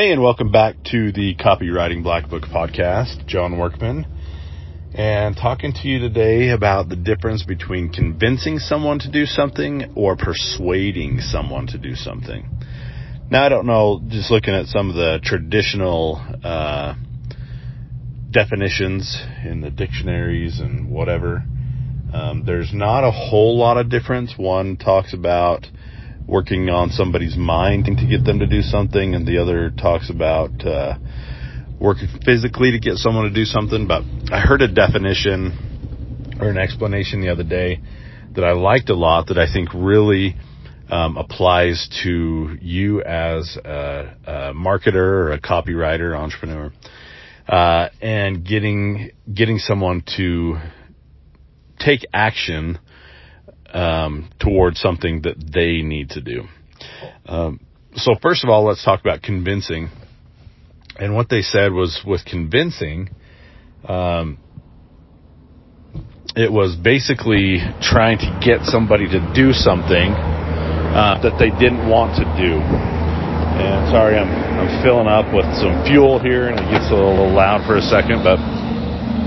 Hey, and welcome back to the Copywriting Black Book podcast. John Workman, and talking to you today about the difference between convincing someone to do something or persuading someone to do something. Now, I don't know, just looking at some of the traditional uh, definitions in the dictionaries and whatever, um, there's not a whole lot of difference. One talks about working on somebody's mind to get them to do something, and the other talks about uh, working physically to get someone to do something. But I heard a definition or an explanation the other day that I liked a lot that I think really um, applies to you as a, a, marketer or a copywriter, entrepreneur, uh, and getting getting someone to take action um, towards something that they need to do. Um, so first of all, let's talk about convincing. And what they said was with convincing, um, it was basically trying to get somebody to do something uh, that they didn't want to do. And sorry, I'm I'm filling up with some fuel here, and it gets a little loud for a second, but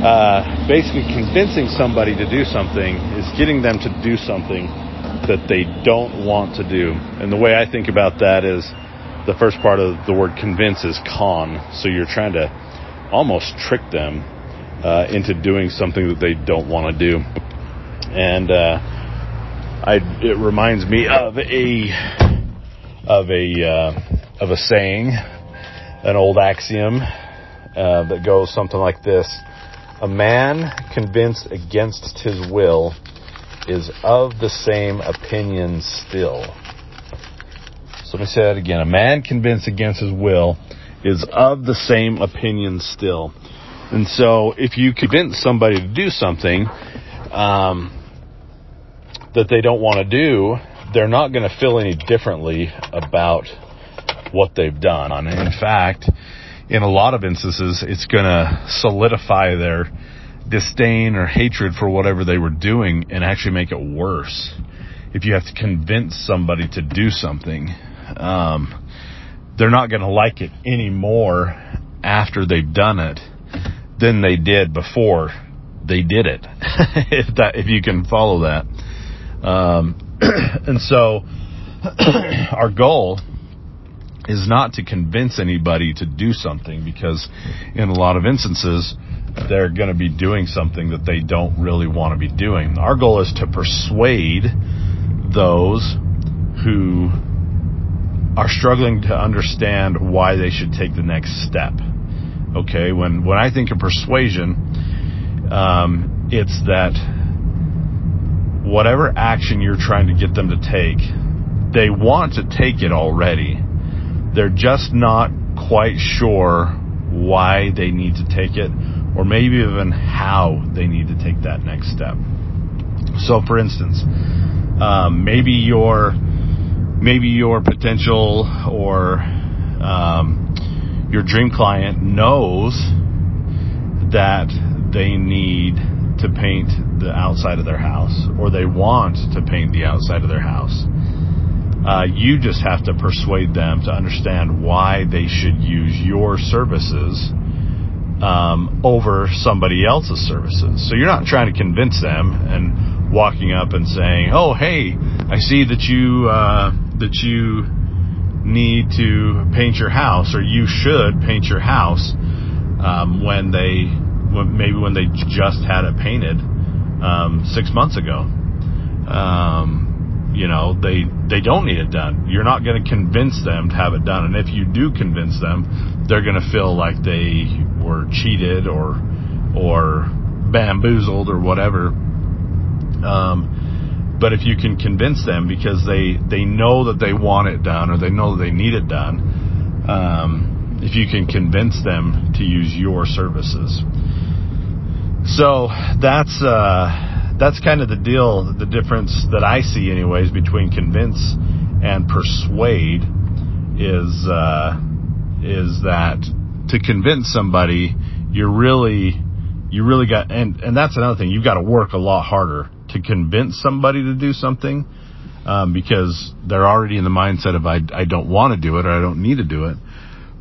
uh, basically convincing somebody to do something is getting them to do something that they don't want to do. And the way I think about that is the first part of the word convince is con. So you're trying to almost trick them uh, into doing something that they don't want to do. And uh, I, it reminds me of a of a uh, of a saying, an old axiom uh, that goes something like this a man convinced against his will is of the same opinion still. So let me say that again. A man convinced against his will is of the same opinion still. And so if you convince somebody to do something um, that they don't want to do, they're not going to feel any differently about what they've done. And in fact, in a lot of instances, it's going to solidify their disdain or hatred for whatever they were doing and actually make it worse. If you have to convince somebody to do something, um, they're not going to like it anymore after they've done it than they did before they did it. if that, if you can follow that. Um, and so our goal is not to convince anybody to do something because in a lot of instances they're going to be doing something that they don't really want to be doing. Our goal is to persuade those who are struggling to understand why they should take the next step. Okay, when when I think of persuasion, um, it's that whatever action you're trying to get them to take, they want to take it already they're just not quite sure why they need to take it or maybe even how they need to take that next step. So for instance, um, maybe your maybe your potential or um, your dream client knows that they need to paint the outside of their house or they want to paint the outside of their house. Uh, you just have to persuade them to understand why they should use your services um, over somebody else's services. So you're not trying to convince them and walking up and saying, "Oh, hey, I see that you uh, that you need to paint your house, or you should paint your house." Um, when they when, maybe when they just had it painted um, six months ago. Um, you know, they they don't need it done. You're not going to convince them to have it done. And if you do convince them, they're going to feel like they were cheated or or bamboozled or whatever. Um, but if you can convince them because they they know that they want it done or they know that they need it done, um, if you can convince them to use your services. So that's uh that's kind of the deal, the difference that I see, anyways, between convince and persuade is uh, is that to convince somebody, you're really you really got and and that's another thing you've got to work a lot harder to convince somebody to do something um, because they're already in the mindset of I I don't want to do it or I don't need to do it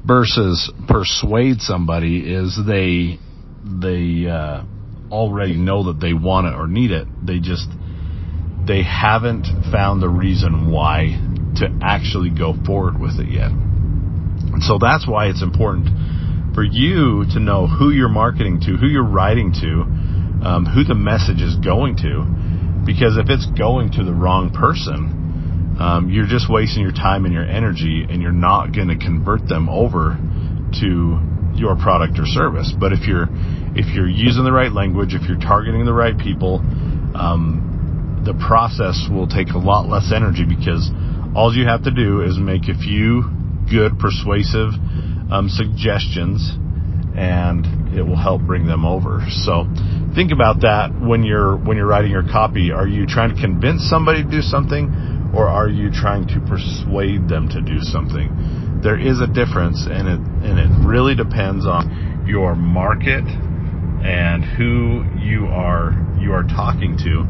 versus persuade somebody is they they uh, already know that they want it or need it. They just they haven't found the reason why to actually go forward with it yet. And so that's why it's important for you to know who you're marketing to, who you're writing to, um, who the message is going to. Because if it's going to the wrong person, um, you're just wasting your time and your energy, and you're not going to convert them over to your product or service. But if you're if you're using the right language, if you're targeting the right people, um, the process will take a lot less energy because all you have to do is make a few good persuasive um, suggestions and it will help bring them over. So think about that when you're when you're writing your copy. Are you trying to convince somebody to do something or are you trying to persuade them to do something? There is a difference and it and it really depends on your market and who you are you are talking to.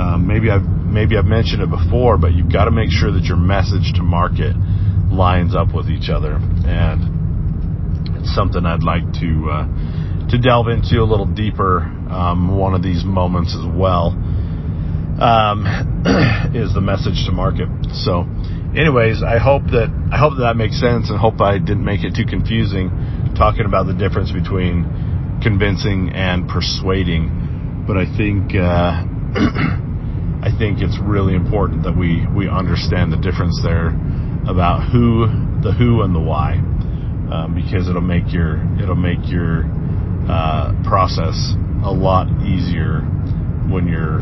Um, maybe I've maybe I've mentioned it before, but you've got to make sure that your message to market lines up with each other, and it's something I'd like to uh, to delve into a little deeper. Um, one of these moments as well um, is the message to market. So, anyways, I hope that I hope that, that makes sense, and hope I didn't make it too confusing talking about the difference between convincing and persuading. But I think. Uh, I think it's really important that we, we understand the difference there about who, the who and the why, um, because it'll make your it'll make your uh, process a lot easier when you're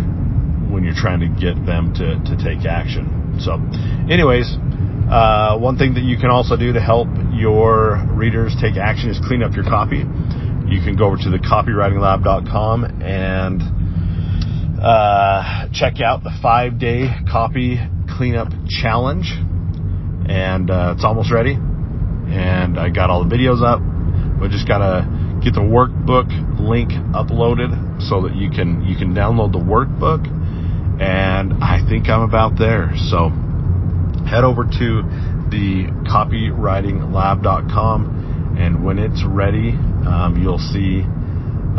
when you're trying to get them to, to take action. So, anyways, uh, one thing that you can also do to help your readers take action is clean up your copy. You can go over to the copywritinglab.com and uh, check out the five day copy cleanup challenge and uh, it's almost ready. And I got all the videos up. We just gotta get the workbook link uploaded so that you can you can download the workbook. And I think I'm about there. So head over to the copywritinglab.com, and when it's ready, um, you'll see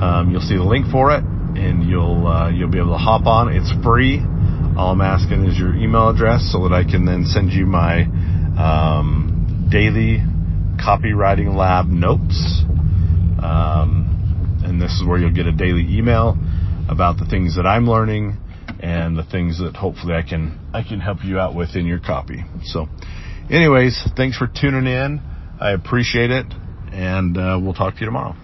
um, you'll see the link for it, and you'll uh, you'll be able to hop on. It's free. All I'm asking is your email address so that I can then send you my um, daily copywriting lab notes. Um, and this is where you'll get a daily email about the things that I'm learning and the things that hopefully I can I can help you out with in your copy. So, anyways, thanks for tuning in. I appreciate it, and uh, we'll talk to you tomorrow.